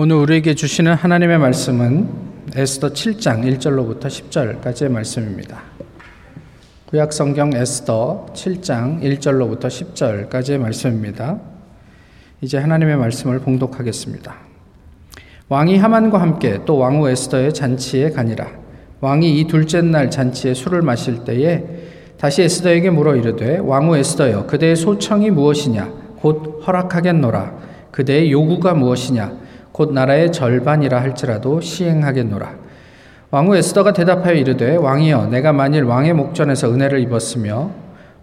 오늘 우리에게 주시는 하나님의 말씀은 에스더 7장 1절로부터 10절까지의 말씀입니다. 구약 성경 에스더 7장 1절로부터 10절까지의 말씀입니다. 이제 하나님의 말씀을 봉독하겠습니다. 왕이 하만과 함께 또 왕후 에스더의 잔치에 가니라. 왕이 이 둘째 날 잔치에 술을 마실 때에 다시 에스더에게 물어 이르되 왕후 에스더여 그대의 소청이 무엇이냐 곧 허락하겠노라 그대의 요구가 무엇이냐 곧 나라의 절반이라 할지라도 시행하겠노라. 왕후 에스더가 대답하여 이르되 왕이여 내가 만일 왕의 목전에서 은혜를 입었으며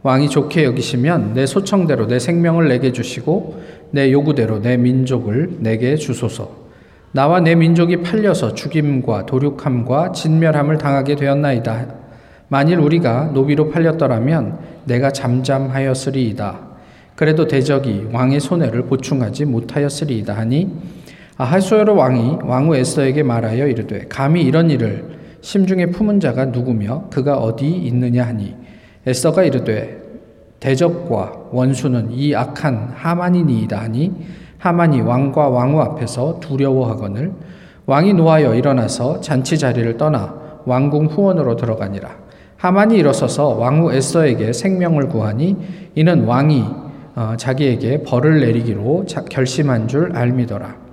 왕이 좋게 여기시면 내 소청대로 내 생명을 내게 주시고 내 요구대로 내 민족을 내게 주소서. 나와 내 민족이 팔려서 죽임과 도륙함과 진멸함을 당하게 되었나이다. 만일 우리가 노비로 팔렸더라면 내가 잠잠하였으리이다. 그래도 대적이 왕의 손해를 보충하지 못하였으리이다 하니 아 하수에로 왕이 왕후 에스더에게 말하여 이르되 감히 이런 일을 심중에 품은 자가 누구며 그가 어디 있느냐 하니? 에스더가 이르되 대적과 원수는 이 악한 하만이니이다 하니 하만이 왕과 왕후 앞에서 두려워하거늘 왕이 노하여 일어나서 잔치 자리를 떠나 왕궁 후원으로 들어가니라. 하만이 일어서서 왕후 에스더에게 생명을 구하니 이는 왕이 어, 자기에게 벌을 내리기로 결심한 줄 알미더라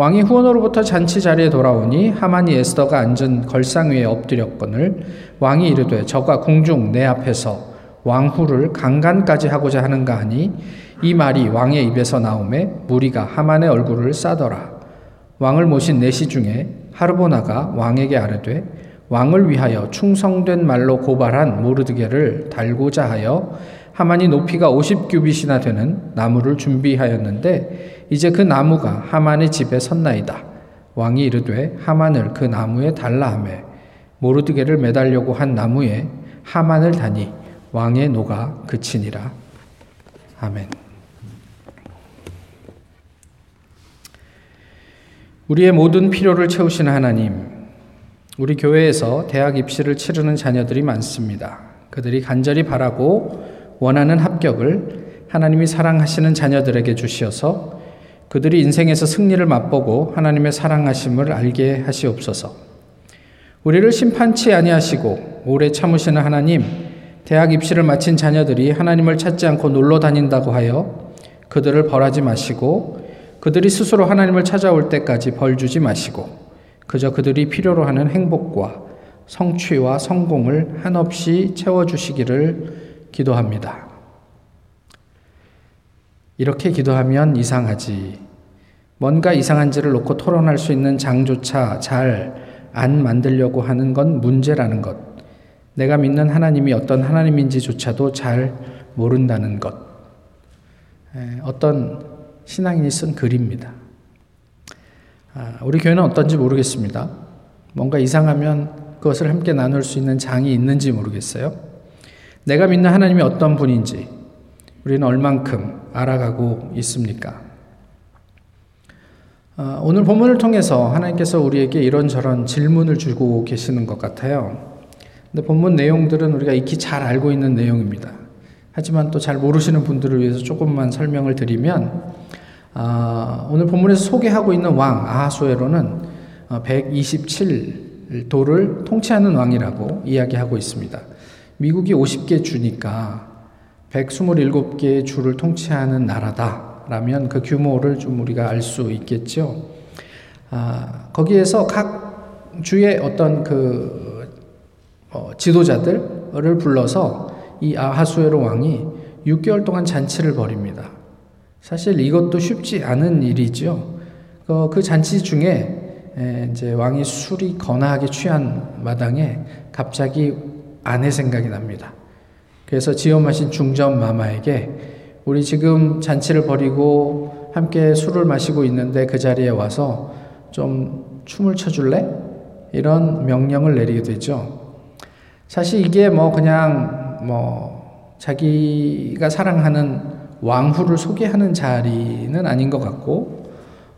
왕이 후원으로부터 잔치 자리에 돌아오니 하만이 에스더가 앉은 걸상 위에 엎드렸거늘 왕이 이르되 저가 궁중 내 앞에서 왕후를 강간까지 하고자 하는가 하니 이 말이 왕의 입에서 나오매 무리가 하만의 얼굴을 싸더라. 왕을 모신 내시 중에 하르보나가 왕에게 아뢰되 왕을 위하여 충성된 말로 고발한 모르드게를 달고자 하여 하만이 높이가 50규빗이나 되는 나무를 준비하였는데 이제 그 나무가 하만의 집에 섰나이다. 왕이 이르되 하만을 그 나무에 달라 하매 모르드게를 매달려고 한 나무에 하만을 다니 왕의 노가 그치니라. 아멘. 우리의 모든 필요를 채우시는 하나님, 우리 교회에서 대학 입시를 치르는 자녀들이 많습니다. 그들이 간절히 바라고 원하는 합격을 하나님이 사랑하시는 자녀들에게 주시어서 그들이 인생에서 승리를 맛보고 하나님의 사랑하심을 알게 하시옵소서. 우리를 심판치 아니하시고 오래 참으시는 하나님, 대학 입시를 마친 자녀들이 하나님을 찾지 않고 놀러 다닌다고 하여 그들을 벌하지 마시고 그들이 스스로 하나님을 찾아올 때까지 벌 주지 마시고 그저 그들이 필요로 하는 행복과 성취와 성공을 한없이 채워주시기를 기도합니다. 이렇게 기도하면 이상하지. 뭔가 이상한지를 놓고 토론할 수 있는 장조차 잘 안 만들려고 하는 건 문제라는 것. 내가 믿는 하나님이 어떤 하나님인지조차도 잘 모른다는 것. 어떤 신앙인이 쓴 글입니다. 아, 우리 교회는 어떤지 모르겠습니다. 뭔가 이상하면 그것을 함께 나눌 수 있는 장이 있는지 모르겠어요. 내가 믿는 하나님이 어떤 분인지 우리는 얼만큼 알아가고 있습니까? 어, 오늘 본문을 통해서 하나님께서 우리에게 이런저런 질문을 주고 계시는 것 같아요. 근데 본문 내용들은 우리가 익히 잘 알고 있는 내용입니다. 하지만 또 잘 모르시는 분들을 위해서 조금만 설명을 드리면 어, 오늘 본문에서 소개하고 있는 왕 아하수에로는 127도를 통치하는 왕이라고 이야기하고 있습니다. 미국이 50개 주니까 127개의 주를 통치하는 나라다 라면 그 규모를 좀 우리가 알 수 있겠죠. 아, 거기에서 각 주의 어떤 그 어, 지도자들을 불러서 이 아하수에로 왕이 6개월 동안 잔치를 벌입니다. 사실 이것도 쉽지 않은 일이죠. 그, 그 잔치 중에 이제 왕이 술이 거나하게 취한 마당에 갑자기 아내 생각이 납니다. 그래서 지엄하신 중전 마마에게 우리 지금 잔치를 벌이고 함께 술을 마시고 있는데 그 자리에 와서 좀 춤을 춰줄래? 이런 명령을 내리게 되죠. 사실 이게 뭐 그냥 뭐 자기가 사랑하는 왕후를 소개하는 자리는 아닌 것 같고,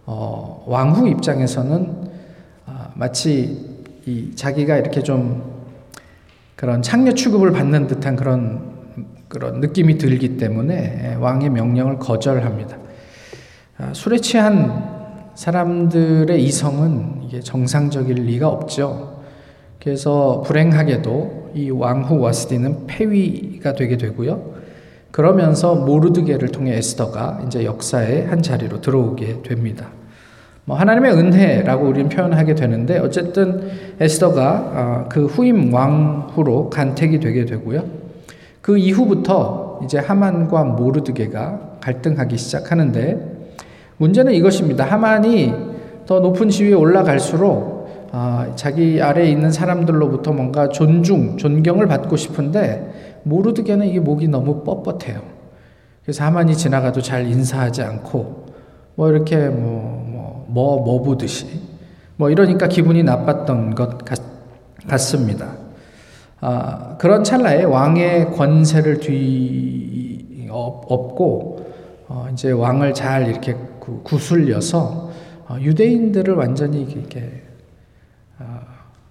어, 왕후 입장에서는 아, 마치 이 자기가 이렇게 좀 그런 창녀 취급을 받는 듯한 그런 그런 느낌이 들기 때문에 왕의 명령을 거절합니다. 아, 술에 취한 사람들의 이성은 이게 정상적일 리가 없죠. 그래서 불행하게도 이 왕후 와스디는 폐위가 되게 되고요. 그러면서 모르드게를 통해 에스더가 이제 역사의 한 자리로 들어오게 됩니다. 뭐 하나님의 은혜라고 우리는 표현하게 되는데 어쨌든 에스더가 아, 그 후임 왕후로 간택이 되게 되고요. 그 이후부터 이제 하만과 모르드게가 갈등하기 시작하는데 문제는 이것입니다. 하만이 더 높은 지위에 올라갈수록 아, 자기 아래에 있는 사람들로부터 뭔가 존중, 존경을 받고 싶은데 모르드게는 이게 목이 너무 뻣뻣해요. 그래서 하만이 지나가도 잘 인사하지 않고 뭐 이렇게 뭐 뭐, 뭐 보듯이. 뭐 이러니까 기분이 나빴던 것 같, 습니다 아, 그런 찰나에 왕의 권세를 뒤 업고 어, 이제 왕을 잘 이렇게 구슬려서 어, 유대인들을 완전히 이렇게 어,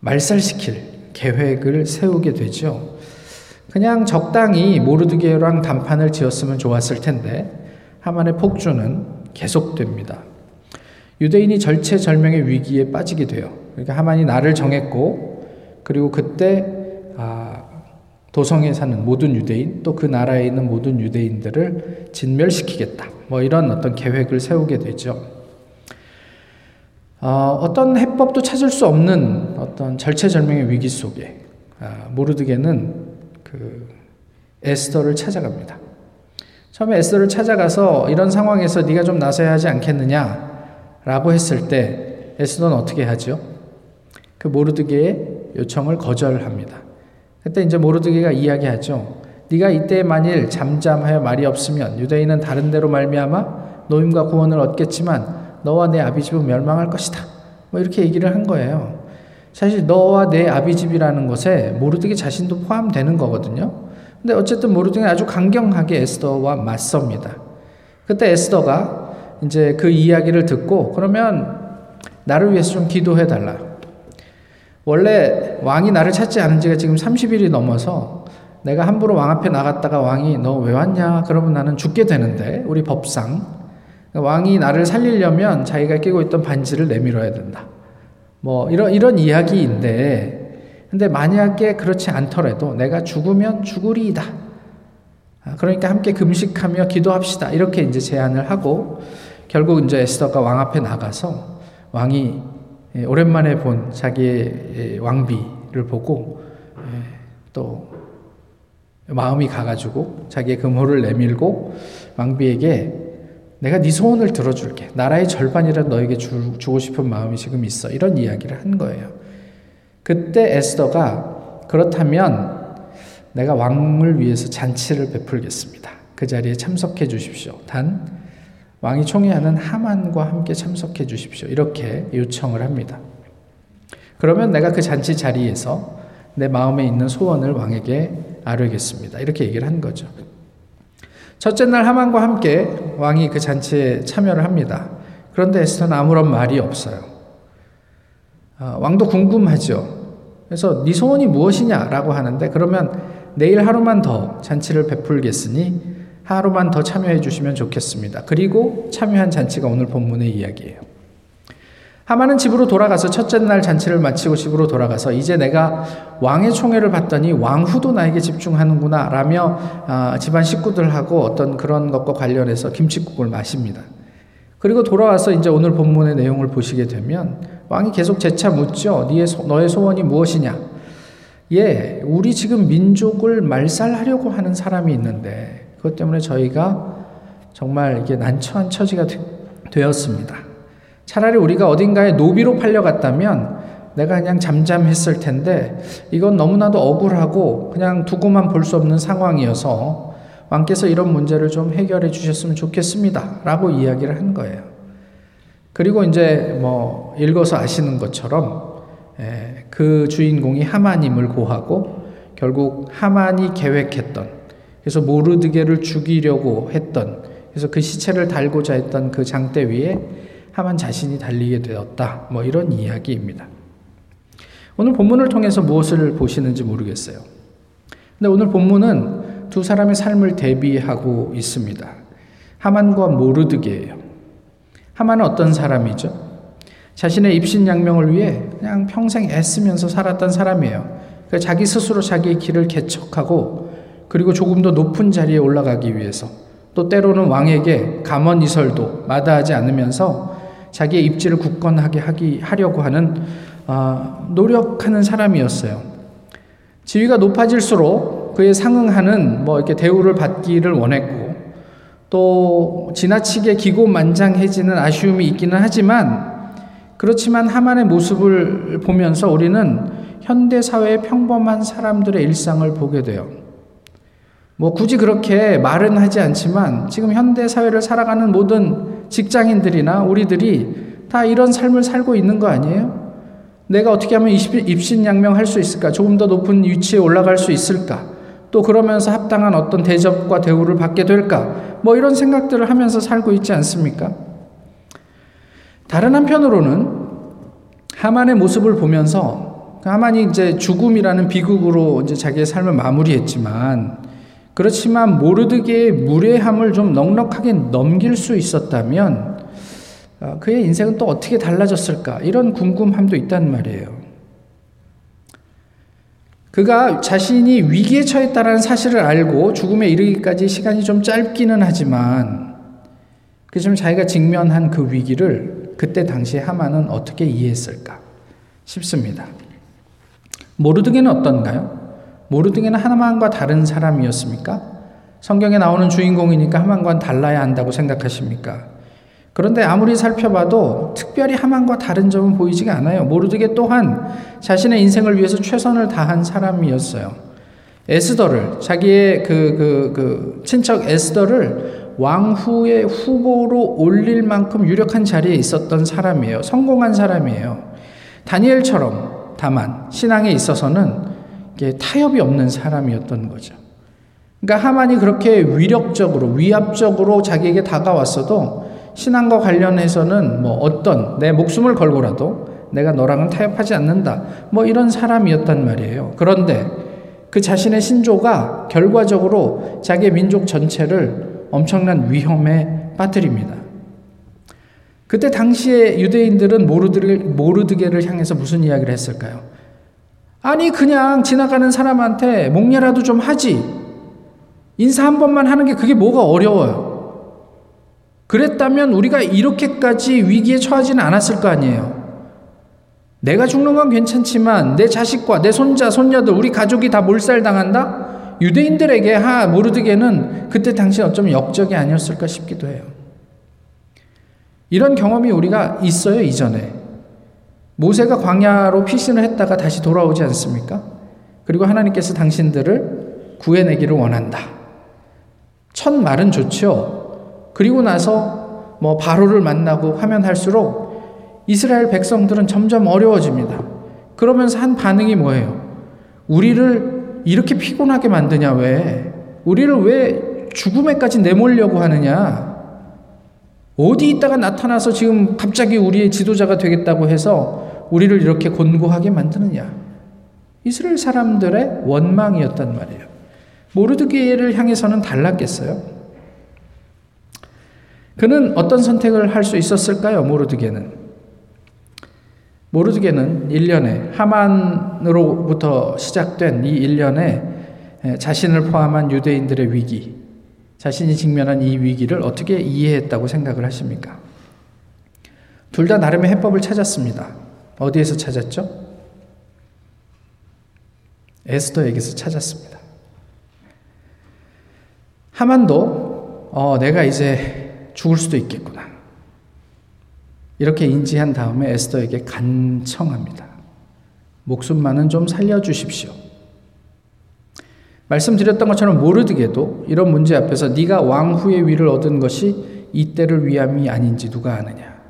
말살시킬 계획을 세우게 되죠. 그냥 적당히 모르드게랑 단판을 지었으면 좋았을 텐데 하만의 폭주는 계속됩니다. 유대인이 절체절명의 위기에 빠지게 돼요. 그러니까 하만이 나를 정했고 그리고 그때 아, 도성에 사는 모든 유대인 또 그 나라에 있는 모든 유대인들을 진멸시키겠다. 뭐 이런 어떤 계획을 세우게 되죠. 어, 떤 해법도 찾을 수 없는 어떤 절체절명의 위기 속에 아, 모르드게는 그 에스더를 찾아갑니다. 처음에 에스더를 찾아가서 이런 상황에서 네가 좀 나서야 하지 않겠느냐 라고 했을 때 에스더는 어떻게 하죠? 그 모르드게의 요청을 거절합니다. 그때 이제 모르드게가 이야기하죠. 네가 이때 만일 잠잠하여 말이 없으면 유대인은 다른 데로 말미암아 노임과 구원을 얻겠지만 너와 내 아비집은 멸망할 것이다. 뭐 이렇게 얘기를 한 거예요. 사실 너와 내 아비집이라는 것에 모르드게 자신도 포함되는 거거든요. 근데 어쨌든 모르드게 아주 강경하게 에스더와 맞섭니다. 그때 에스더가 이제 그 이야기를 듣고 그러면 나를 위해서 좀 기도해 달라. 원래 왕이 나를 찾지 않은 지가 지금 30일이 넘어서 내가 함부로 왕 앞에 나갔다가 왕이 너 왜 왔냐? 그러면 나는 죽게 되는데 우리 법상 왕이 나를 살리려면 자기가 끼고 있던 반지를 내밀어야 된다. 뭐 이런 이런 이야기인데 근데 만약에 그렇지 않더라도 내가 죽으면 죽으리이다. 아, 그러니까 함께 금식하며 기도합시다. 이렇게 이제 제안을 하고 결국 이제 에스더가 왕 앞에 나가서 왕이 예, 오랜만에 본 자기의 예, 왕비를 보고 예, 또 마음이 가가지고 자기의 금호를 내밀고 왕비에게 내가 네 소원을 들어줄게. 나라의 절반이라도 너에게 주, 주고 싶은 마음이 지금 있어. 이런 이야기를 한 거예요. 그때 에스더가 그렇다면 내가 왕을 위해서 잔치를 베풀겠습니다. 그 자리에 참석해 주십시오. 단 왕이 총회하는 하만과 함께 참석해 주십시오. 이렇게 요청을 합니다. 그러면 내가 그 잔치 자리에서 내 마음에 있는 소원을 왕에게 아뢰겠습니다. 이렇게 얘기를 한 거죠. 첫째 날 하만과 함께 왕이 그 잔치에 참여를 합니다. 그런데 에스터는 아무런 말이 없어요. 아, 왕도 궁금하죠. 그래서 네 소원이 무엇이냐라고 하는데 그러면 내일 하루만 더 잔치를 베풀겠으니 하루만 더 참여해 주시면 좋겠습니다. 그리고 참여한 잔치가 오늘 본문의 이야기예요. 하만은 집으로 돌아가서 첫째 날 잔치를 마치고 집으로 돌아가서 이제 내가 왕의 총애를 받더니 왕후도 나에게 집중하는구나 라며 아, 집안 식구들하고 어떤 그런 것과 관련해서 김치국을 마십니다. 그리고 돌아와서 이제 오늘 본문의 내용을 보시게 되면 왕이 계속 재차 묻죠. 너의 소원이 무엇이냐? 예, 우리 지금 민족을 말살하려고 하는 사람이 있는데 그것 때문에 저희가 정말 이게 난처한 처지가 되, 었습니다 차라리 우리가 어딘가에 노비로 팔려갔다면 내가 그냥 잠잠했을 텐데 이건 너무나도 억울하고 그냥 두고만 볼 수 없는 상황이어서 왕께서 이런 문제를 좀 해결해 주셨으면 좋겠습니다. 라고 이야기를 한 거예요. 그리고 이제 뭐 읽어서 아시는 것처럼 예, 그 주인공이 하마님을 고하고 결국 하만이 계획했던 그래서 모르드게를 죽이려고 했던 그래서 그 시체를 달고자 했던 그 장대 위에 하만 자신이 달리게 되었다. 뭐 이런 이야기입니다. 오늘 본문을 통해서 무엇을 보시는지 모르겠어요. 근데 오늘 본문은 두 사람의 삶을 대비하고 있습니다. 하만과 모르드게예요. 하만은 어떤 사람이죠? 자신의 입신양명을 위해 그냥 평생 애쓰면서 살았던 사람이에요. 그러니까 자기 스스로 자기의 길을 개척하고 그리고 조금 더 높은 자리에 올라가기 위해서 또 때로는 왕에게 감언 이설도 마다하지 않으면서 자기의 입지를 굳건하게 하기 하려고 하는 어, 노력하는 사람이었어요. 지위가 높아질수록 그에 상응하는 뭐 이렇게 대우를 받기를 원했고 또 지나치게 기고만장해지는 아쉬움이 있기는 하지만 그렇지만 하만의 모습을 보면서 우리는 현대 사회의 평범한 사람들의 일상을 보게 돼요. 뭐 굳이 그렇게 말은 하지 않지만 지금 현대 사회를 살아가는 모든 직장인들이나 우리들이 다 이런 삶을 살고 있는 거 아니에요? 내가 어떻게 하면 입신양명 할 수 있을까? 조금 더 높은 위치에 올라갈 수 있을까? 또 그러면서 합당한 어떤 대접과 대우를 받게 될까? 뭐 이런 생각들을 하면서 살고 있지 않습니까? 다른 한편으로는 하만의 모습을 보면서 그 하만이 이제 죽음이라는 비극으로 이제 자기의 삶을 마무리했지만 그렇지만 모르드게의 무례함을 좀 넉넉하게 넘길 수 있었다면 어, 그의 인생은 또 어떻게 달라졌을까? 이런 궁금함도 있단 말이에요. 그가 자신이 위기에 처했다는 사실을 알고 죽음에 이르기까지 시간이 좀 짧기는 하지만 그지만 자기가 직면한 그 위기를 그때 당시에 하만은 어떻게 이해했을까 싶습니다. 모르드게는 어떤가요? 모르드게는 하만과 다른 사람이었습니까? 성경에 나오는 주인공이니까 하만과는 달라야 한다고 생각하십니까? 그런데 아무리 살펴봐도 특별히 하만과 다른 점은 보이지가 않아요. 모르드게 또한 자신의 인생을 위해서 최선을 다한 사람이었어요. 에스더를 자기의 그, 그, 그 친척 에스더를 왕후의 후보로 올릴 만큼 유력한 자리에 있었던 사람이에요. 성공한 사람이에요. 다니엘처럼 다만 신앙에 있어서는 타협이 없는 사람이었던 거죠. 그러니까 하만이 그렇게 위력적으로 위압적으로 자기에게 다가왔어도 신앙과 관련해서는 뭐 어떤 내 목숨을 걸고라도 내가 너랑은 타협하지 않는다. 뭐 이런 사람이었단 말이에요. 그런데 그 자신의 신조가 결과적으로 자기의 민족 전체를 엄청난 위험에 빠뜨립니다. 그때 당시에 유대인들은 모르드게, 모르드게를 향해서 무슨 이야기를 했을까요? 아니, 그냥 지나가는 사람한테 목례라도 좀 하지. 인사 한 번만 하는 게 그게 뭐가 어려워요. 그랬다면 우리가 이렇게까지 위기에 처하지는 않았을 거 아니에요. 내가 죽는 건 괜찮지만 내 자식과 내 손자, 손녀들, 우리 가족이 다 몰살당한다? 유대인들에게 하 모르드게는 그때 당시 어쩌면 역적이 아니었을까 싶기도 해요. 이런 경험이 우리가 있어요, 이전에. 모세가 광야로 피신을 했다가 다시 돌아오지 않습니까? 그리고 하나님께서 당신들을 구해내기를 원한다. 첫 말은 좋죠. 그리고 나서 뭐 바로를 만나고 하면 할수록 이스라엘 백성들은 점점 어려워집니다. 그러면서 한 반응이 뭐예요? 우리를 이렇게 피곤하게 만드냐, 왜? 우리를 왜 죽음에까지 내몰려고 하느냐? 어디 있다가 나타나서 지금 갑자기 우리의 지도자가 되겠다고 해서 우리를 이렇게 곤고하게 만드느냐? 이스라엘 사람들의 원망이었단 말이에요. 모르드게를 향해서는 달랐겠어요? 그는 어떤 선택을 할 수 있었을까요? 모르드게는. 모르드게는 1년에 하만으로부터 시작된 이 1년에 자신을 포함한 유대인들의 위기, 자신이 직면한 이 위기를 어떻게 이해했다고 생각을 하십니까? 둘 다 나름의 해법을 찾았습니다. 어디에서 찾았죠? 에스더에게서 찾았습니다. 하만도 어, 내가 이제 죽을 수도 있겠구나. 이렇게 인지한 다음에 에스더에게 간청합니다. 목숨만은 좀 살려주십시오. 말씀드렸던 것처럼 모르드게도 이런 문제 앞에서 네가 왕후의 위를 얻은 것이 이때를 위함이 아닌지 누가 아느냐.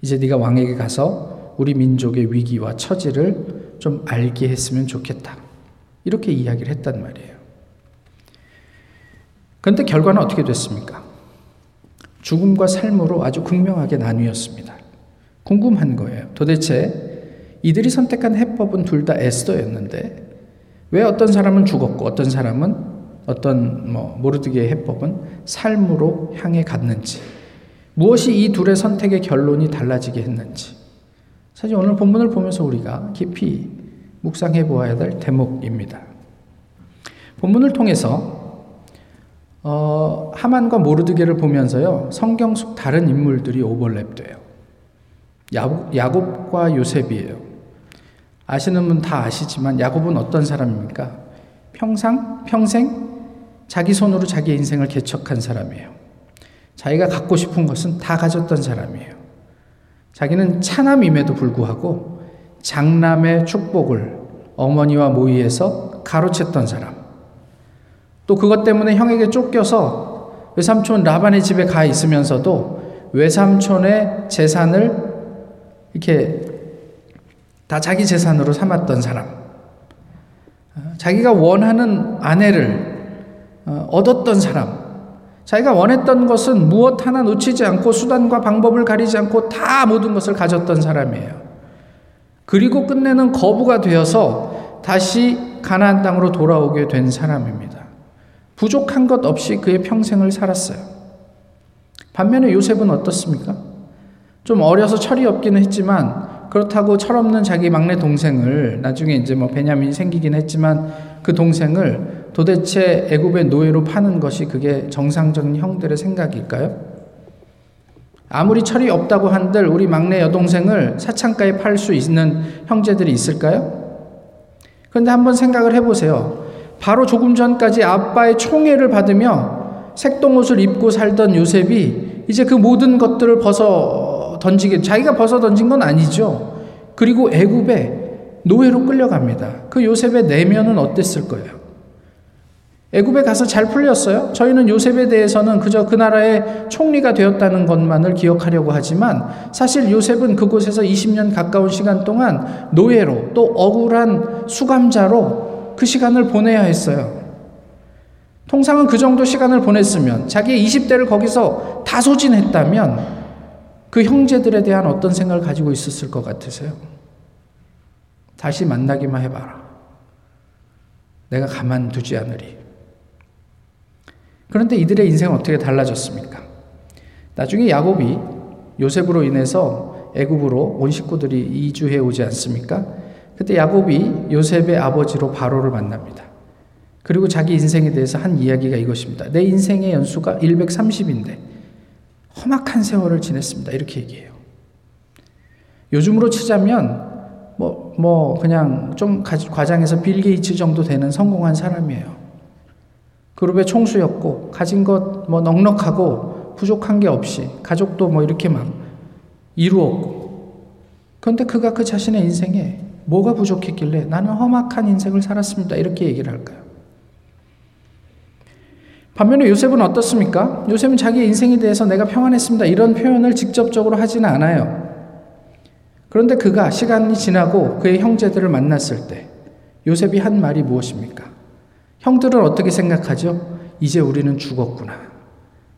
이제 네가 왕에게 가서 우리 민족의 위기와 처지를 좀 알게 했으면 좋겠다. 이렇게 이야기를 했단 말이에요. 그런데 결과는 어떻게 됐습니까? 죽음과 삶으로 아주 극명하게 나뉘었습니다. 궁금한 거예요. 도대체 이들이 선택한 해법은 둘 다 에스더였는데 왜 어떤 사람은 죽었고 어떤 사람은 어떤 뭐 모르드게의 해법은 삶으로 향해 갔는지 무엇이 이 둘의 선택의 결론이 달라지게 했는지. 사실 오늘 본문을 보면서 우리가 깊이 묵상해 보아야 될 대목입니다. 본문을 통해서 어, 하만과 모르드게를 보면서요 성경 속 다른 인물들이 오버랩돼요. 야곱 과 요셉이에요. 아시는 분 다 아시지만 야곱은 어떤 사람입니까? 평상 평생 자기 손으로 자기 인생을 개척한 사람이에요. 자기가 갖고 싶은 것은 다 가졌던 사람이에요. 자기는 차남임에도 불구하고 장남의 축복을 어머니와 모의해서 가로챘던 사람. 또 그것 때문에 형에게 쫓겨서 외삼촌 라반의 집에 가 있으면서도 외삼촌의 재산을 이렇게 다 자기 재산으로 삼았던 사람. 자기가 원하는 아내를 어, 얻었던 사람. 자기가 원했던 것은 무엇 하나 놓치지 않고 수단과 방법을 가리지 않고 다 모든 것을 가졌던 사람이에요. 그리고 끝내는 거부가 되어서 다시 가나안 땅으로 돌아오게 된 사람입니다. 부족한 것 없이 그의 평생을 살았어요. 반면에 요셉은 어떻습니까? 좀 어려서 철이 없기는 했지만 그렇다고 철없는 자기 막내 동생을 나중에 이제 뭐 베냐민이 생기긴 했지만 그 동생을 도대체 애굽의 노예로 파는 것이 그게 정상적인 형들의 생각일까요? 아무리 철이 없다고 한들 우리 막내 여동생을 사창가에 팔 수 있는 형제들이 있을까요? 그런데 한번 생각을 해보세요. 바로 조금 전까지 아빠의 총애를 받으며 색동옷을 입고 살던 요셉이 이제 그 모든 것들을 벗어 던지게 자기가 벗어 던진 건 아니죠. 그리고 애굽에 노예로 끌려갑니다. 그 요셉의 내면은 어땠을 거예요? 애굽에 가서 잘 풀렸어요. 저희는 요셉에 대해서는 그저 그 나라의 총리가 되었다는 것만을 기억하려고 하지만 사실 요셉은 그곳에서 20년 가까운 시간 동안 노예로 또 억울한 수감자로 그 시간을 보내야 했어요. 통상은 그 정도 시간을 보냈으면 자기의 20대를 거기서 다 소진했다면 그 형제들에 대한 어떤 생각을 가지고 있었을 것 같으세요? 다시 만나기만 해봐라. 내가 가만두지 않으리. 그런데 이들의 인생은 어떻게 달라졌습니까? 나중에 야곱이 요셉으로 인해서 애굽으로 온 식구들이 이주해 오지 않습니까? 그때 야곱이 요셉의 아버지로 바로를 만납니다. 그리고 자기 인생에 대해서 한 이야기가 이것입니다. 내 인생의 연수가 130인데 험악한 세월을 지냈습니다. 이렇게 얘기해요. 요즘으로 치자면 뭐, 뭐, 그냥 좀 과장해서 빌 게이츠 정도 되는 성공한 사람이에요. 그룹의 총수였고 가진 것 뭐 넉넉하고 부족한 게 없이 가족도 뭐 이렇게 막 이루었고 그런데 그가 그 자신의 인생에 뭐가 부족했길래 나는 험악한 인생을 살았습니다. 이렇게 얘기를 할까요? 반면에 요셉은 어떻습니까? 요셉은 자기 인생에 대해서 내가 평안했습니다. 이런 표현을 직접적으로 하지는 않아요. 그런데 그가 시간이 지나고 그의 형제들을 만났을 때 요셉이 한 말이 무엇입니까? 형들은 어떻게 생각하죠? 이제 우리는 죽었구나.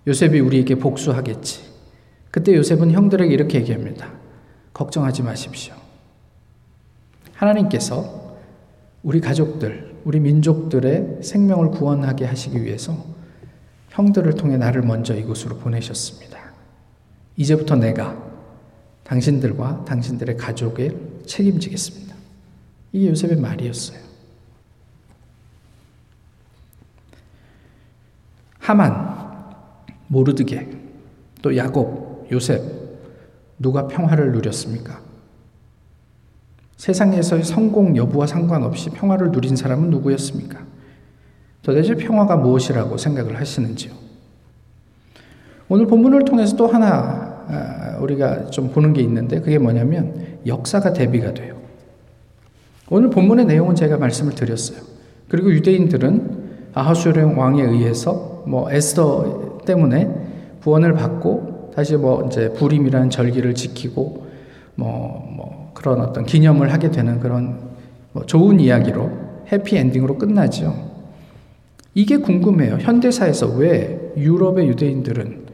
요셉이 우리에게 복수하겠지. 그때 요셉은 형들에게 이렇게 얘기합니다. 걱정하지 마십시오. 하나님께서 우리 가족들, 우리 민족들의 생명을 구원하게 하시기 위해서 형들을 통해 나를 먼저 이곳으로 보내셨습니다. 이제부터 내가 당신들과 당신들의 가족을 책임지겠습니다. 이게 요셉의 말이었어요. 하만, 모르드게, 또 야곱, 요셉, 누가 평화를 누렸습니까? 세상에서의 성공 여부와 상관없이 평화를 누린 사람은 누구였습니까? 도대체 평화가 무엇이라고 생각을 하시는지요? 오늘 본문을 통해서 또 하나 아, 우리가 좀 보는 게 있는데 그게 뭐냐면 역사가 대비가 돼요. 오늘 본문의 내용은 제가 말씀을 드렸어요. 그리고 유대인들은 아하수령 왕에 의해서 뭐 에스더 때문에 구원을 받고 다시 뭐 이제 부림이라는 절기를 지키고 뭐, 뭐 그런 어떤 기념을 하게 되는 그런 뭐 좋은 이야기로 해피 엔딩으로 끝나죠. 이게 궁금해요. 현대사에서 왜 유럽의 유대인들은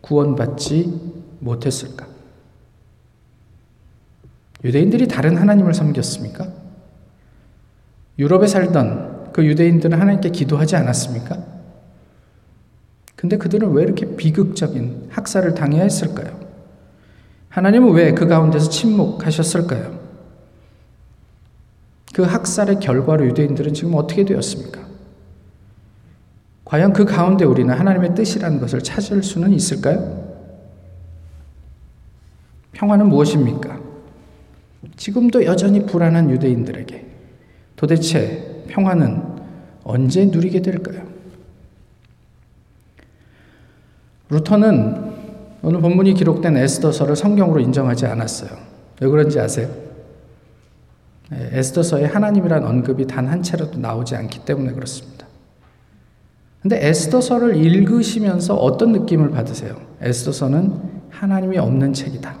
구원받지 못했을까? 유대인들이 다른 하나님을 섬겼습니까? 유럽에 살던 그 유대인들은 하나님께 기도하지 않았습니까? 근데 그들은 왜 이렇게 비극적인 학살을 당해야 했을까요? 하나님은 왜 그 가운데서 침묵하셨을까요? 그 학살의 결과로 유대인들은 지금 어떻게 되었습니까? 과연 그 가운데 우리는 하나님의 뜻이라는 것을 찾을 수는 있을까요? 평화는 무엇입니까? 지금도 여전히 불안한 유대인들에게 도대체 평화는 언제 누리게 될까요? 루터는 오늘 본문이 기록된 에스더서를 성경으로 인정하지 않았어요. 왜 그런지 아세요? 네, 에스더서에 하나님이란 언급이 단한 채라도 나오지 않기 때문에 그렇습니다. 근데 에스더서를 읽으시면서 어떤 느낌을 받으세요? 에스더서는 하나님이 없는 책이다.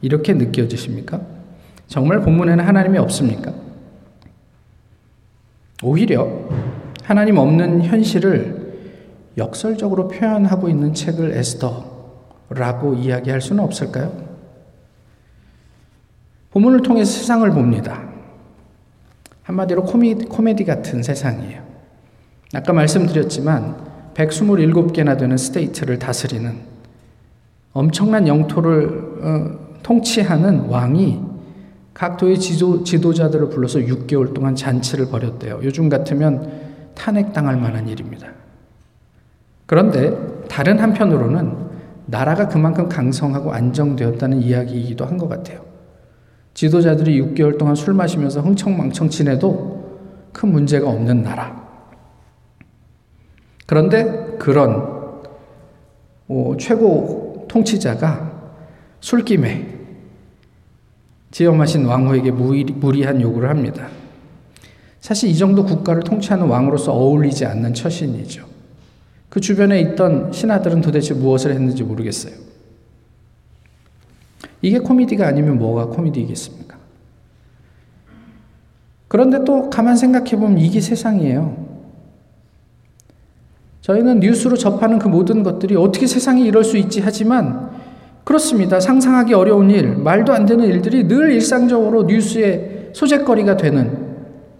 이렇게 느껴지십니까? 정말 본문에는 하나님이 없습니까? 오히려 하나님 없는 현실을 역설적으로 표현하고 있는 책을 에스더라고 이야기할 수는 없을까요? 본문을 통해 세상을 봅니다. 한마디로 코미디, 코미디 같은 세상이에요. 아까 말씀드렸지만 127개나 되는 state를 다스리는 엄청난 영토를 어, 통치하는 왕이 각 도의 지도, 지도자들을 불러서 6개월 동안 잔치를 벌였대요. 요즘 같으면 탄핵당할 만한 일입니다. 그런데 다른 한편으로는 나라가 그만큼 강성하고 안정되었다는 이야기이기도 한 것 같아요. 지도자들이 6개월 동안 술 마시면서 흥청망청 지내도 큰 문제가 없는 나라. 그런데 그런 오, 최고 통치자가 술김에 지엄하신 왕후에게 무리한 요구를 합니다. 사실 이 정도 국가를 통치하는 왕으로서 어울리지 않는 처신이죠. 그 주변에 있던 신하들은 도대체 무엇을 했는지 모르겠어요. 이게 코미디가 아니면 뭐가 코미디이겠습니까? 그런데 또 가만 생각해 보면 이게 세상이에요. 저희는 뉴스로 접하는 그 모든 것들이 어떻게 세상이 이럴 수 있지 하지만 그렇습니다. 상상하기 어려운 일, 말도 안 되는 일들이 늘 일상적으로 뉴스의 소재거리가 되는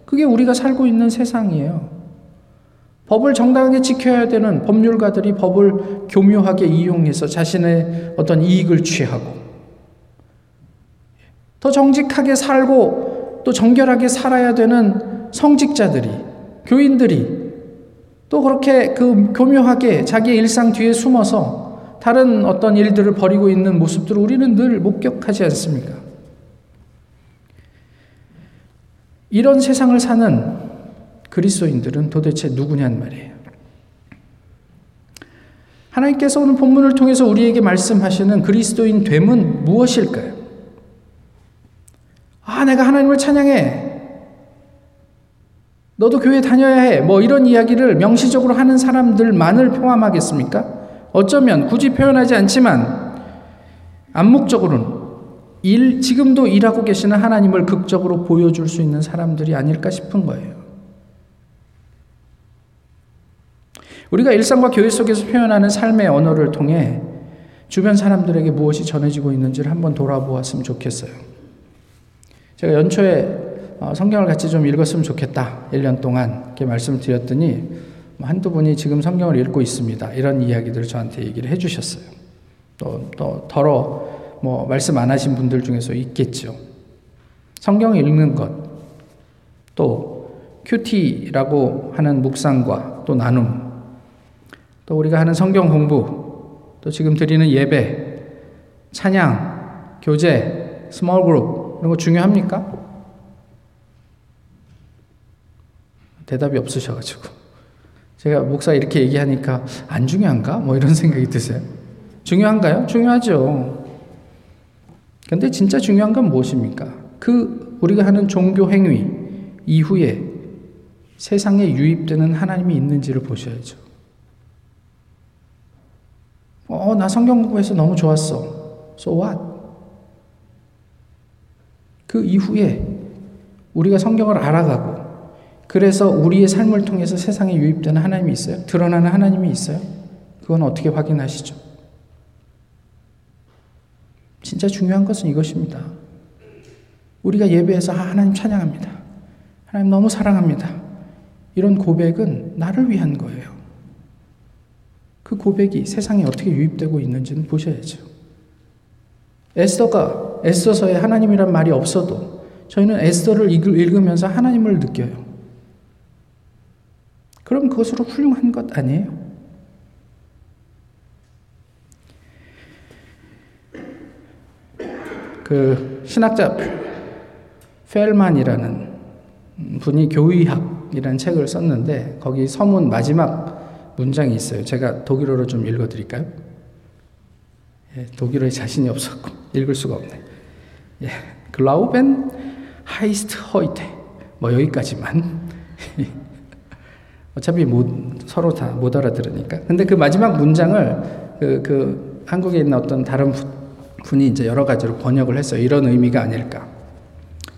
그게 우리가 살고 있는 세상이에요. 법을 정당하게 지켜야 되는 법률가들이 법을 교묘하게 이용해서 자신의 어떤 이익을 취하고 더 정직하게 살고 또 정결하게 살아야 되는 성직자들이 교인들이 또 그렇게 그 교묘하게 자기의 일상 뒤에 숨어서 다른 어떤 일들을 벌이고 있는 모습들을 우리는 늘 목격하지 않습니까? 이런 세상을 사는 그리스도인들은 도대체 누구냔 말이에요. 하나님께서 오늘 본문을 통해서 우리에게 말씀하시는 그리스도인 됨은 무엇일까요? 아, 내가 하나님을 찬양해. 너도 교회 다녀야 해. 뭐 이런 이야기를 명시적으로 하는 사람들만을 포함하겠습니까? 어쩌면 굳이 표현하지 않지만 암묵적으로는 일, 지금도 일하고 계시는 하나님을 극적으로 보여줄 수 있는 사람들이 아닐까 싶은 거예요. 우리가 일상과 교회 속에서 표현하는 삶의 언어를 통해 주변 사람들에게 무엇이 전해지고 있는지를 한번 돌아보았으면 좋겠어요. 제가 연초에 어, 성경을 같이 좀 읽었으면 좋겠다. 1년 동안 이렇게 말씀을 드렸더니 뭐 한두 분이 지금 성경을 읽고 있습니다. 이런 이야기들을 저한테 얘기를 해주셨어요. 또, 또, 더러, 뭐, 말씀 안 하신 분들 중에서 있겠죠. 성경 읽는 것, 또, QT라고 하는 묵상과 또 나눔, 또 우리가 하는 성경 공부, 또 지금 드리는 예배, 찬양, 교제, small group, 이런 거 중요합니까? 대답이 없으셔가지고. 제가 목사 이렇게 얘기하니까 안 중요한가? 뭐 이런 생각이 드세요. 중요한가요? 중요하죠. 근데 진짜 중요한 건 무엇입니까? 그 우리가 하는 종교 행위 이후에 세상에 유입되는 하나님이 있는지를 보셔야죠. 어, 나 성경 공부해서 너무 좋았어. So what? 그 이후에 우리가 성경을 알아가고 그래서 우리의 삶을 통해서 세상에 유입되는 하나님이 있어요? 드러나는 하나님이 있어요? 그건 어떻게 확인하시죠? 진짜 중요한 것은 이것입니다. 우리가 예배에서 아, 하나님 찬양합니다. 하나님 너무 사랑합니다. 이런 고백은 나를 위한 거예요. 그그 고백이 세상에 어떻게 유입되고 있는지는 보셔야죠. 에스더가 에스더서에 하나님이란 말이 없어도 저희는 에스더를 읽으면서 하나님을 느껴요. 그럼 그것으로 훌륭한 것 아니에요? 그 신학자 펠만이라는 분이 교의학이라는 책을 썼는데 거기 서문 마지막 문장이 있어요. 제가 독일어로 좀 읽어드릴까요? 예, 독일어에 자신이 없었고 읽을 수가 없네. 예, Glauben heißt heute 뭐 여기까지만. 어차피 못, 서로 다 못 알아들으니까. 근데 그 마지막 문장을 그, 그 한국에 있는 어떤 다른 분이 이제 여러 가지로 번역을 했어요. 이런 의미가 아닐까.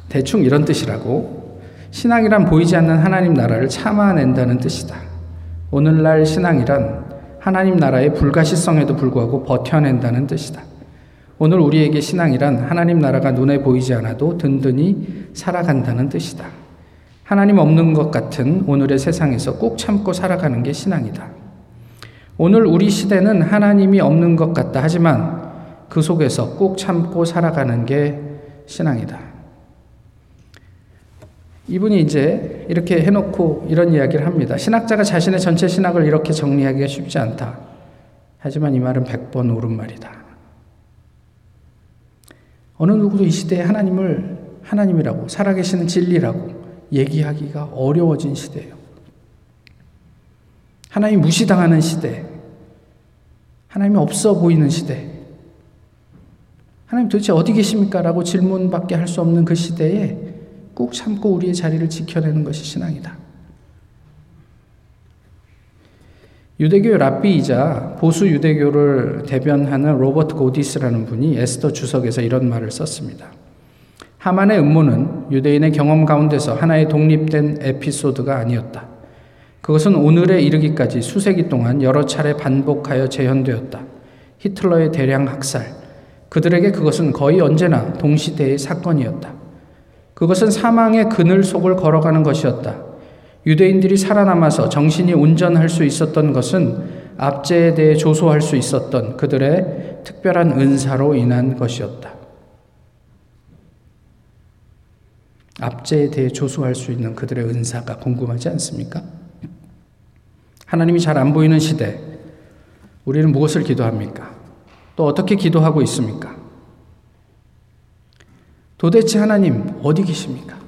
대충 이런 뜻이라고. 신앙이란 보이지 않는 하나님 나라를 참아낸다는 뜻이다. 오늘날 신앙이란 하나님 나라의 불가시성에도 불구하고 버텨낸다는 뜻이다. 오늘 우리에게 신앙이란 하나님 나라가 눈에 보이지 않아도 든든히 살아간다는 뜻이다. 하나님 없는 것 같은 오늘의 세상에서 꼭 참고 살아가는 게 신앙이다. 오늘 우리 시대는 하나님이 없는 것 같다. 하지만 그 속에서 꼭 참고 살아가는 게 신앙이다. 이분이 이제 이렇게 해놓고 이런 이야기를 합니다. 신학자가 자신의 전체 신학을 이렇게 정리하기가 쉽지 않다. 하지만 이 말은 100번 옳은 말이다. 어느 누구도 이 시대에 하나님을 하나님이라고, 살아계시는 진리라고 얘기하기가 어려워진 시대예요. 하나님 무시당하는 시대, 하나님이 없어 보이는 시대, 하나님 도대체 어디 계십니까? 라고 질문밖에 할 수 없는 그 시대에 꾹 참고 우리의 자리를 지켜내는 것이 신앙이다. 유대교 랍비이자 보수 유대교를 대변하는 로버트 고디스라는 분이 에스더 주석에서 이런 말을 썼습니다. 하만의 음모는 유대인의 경험 가운데서 하나의 독립된 에피소드가 아니었다. 그것은 오늘에 이르기까지 수세기 동안 여러 차례 반복하여 재현되었다. 히틀러의 대량 학살, 그들에게 그것은 거의 언제나 동시대의 사건이었다. 그것은 사망의 그늘 속을 걸어가는 것이었다. 유대인들이 살아남아서 정신이 온전할 수 있었던 것은 압제에 대해 조소할 수 있었던 그들의 특별한 은사로 인한 것이었다. 압제에 대해 조소할 수 있는 그들의 은사가 궁금하지 않습니까? 하나님이 잘 안 보이는 시대, 우리는 무엇을 기도합니까? 또 어떻게 기도하고 있습니까? 도대체 하나님 어디 계십니까?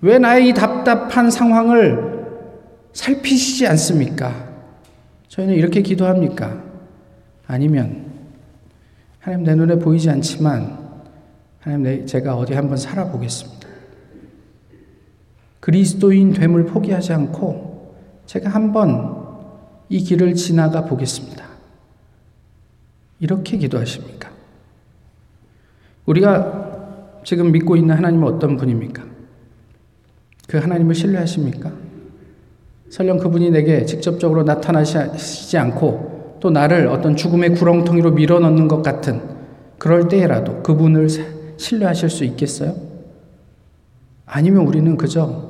왜 나의 이 답답한 상황을 살피시지 않습니까? 저희는 이렇게 기도합니까? 아니면 하나님 내 눈에 보이지 않지만 하나님 내, 제가 어디 한번 살아보겠습니다. 그리스도인 됨을 포기하지 않고 제가 한번 이 길을 지나가 보겠습니다. 이렇게 기도하십니까? 우리가 지금 믿고 있는 하나님은 어떤 분입니까? 그 하나님을 신뢰하십니까? 설령 그분이 내게 직접적으로 나타나시지 않고 또 나를 어떤 죽음의 구렁텅이로 밀어넣는 것 같은 그럴 때라도 그분을 신뢰하실 수 있겠어요? 아니면 우리는 그저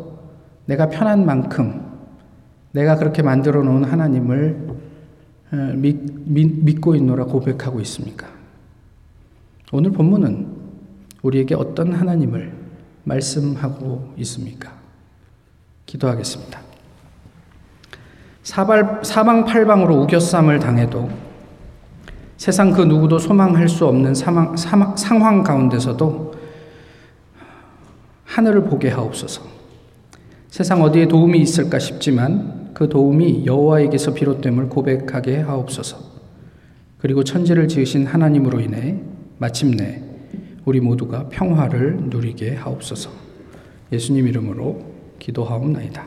내가 편한 만큼 내가 그렇게 만들어 놓은 하나님을 믿, 믿, 고 있노라 고백하고 있습니까? 오늘 본문은 우리에게 어떤 하나님을 말씀하고 있습니까? 기도하겠습니다. 사발, 사방팔방으로 우겨쌈을 당해도 세상 그 누구도 소망할 수 없는 사망, 사망, 상황 가운데서도 하늘을 보게 하옵소서. 세상 어디에 도움이 있을까 싶지만 그 도움이 여호와에게서 비롯됨을 고백하게 하옵소서. 그리고 천지를 지으신 하나님으로 인해 마침내 우리 모두가 평화를 누리게 하옵소서. 예수님 이름으로 기도하옵나이다.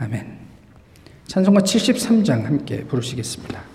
아멘. 찬송가 73장 함께 부르시겠습니다.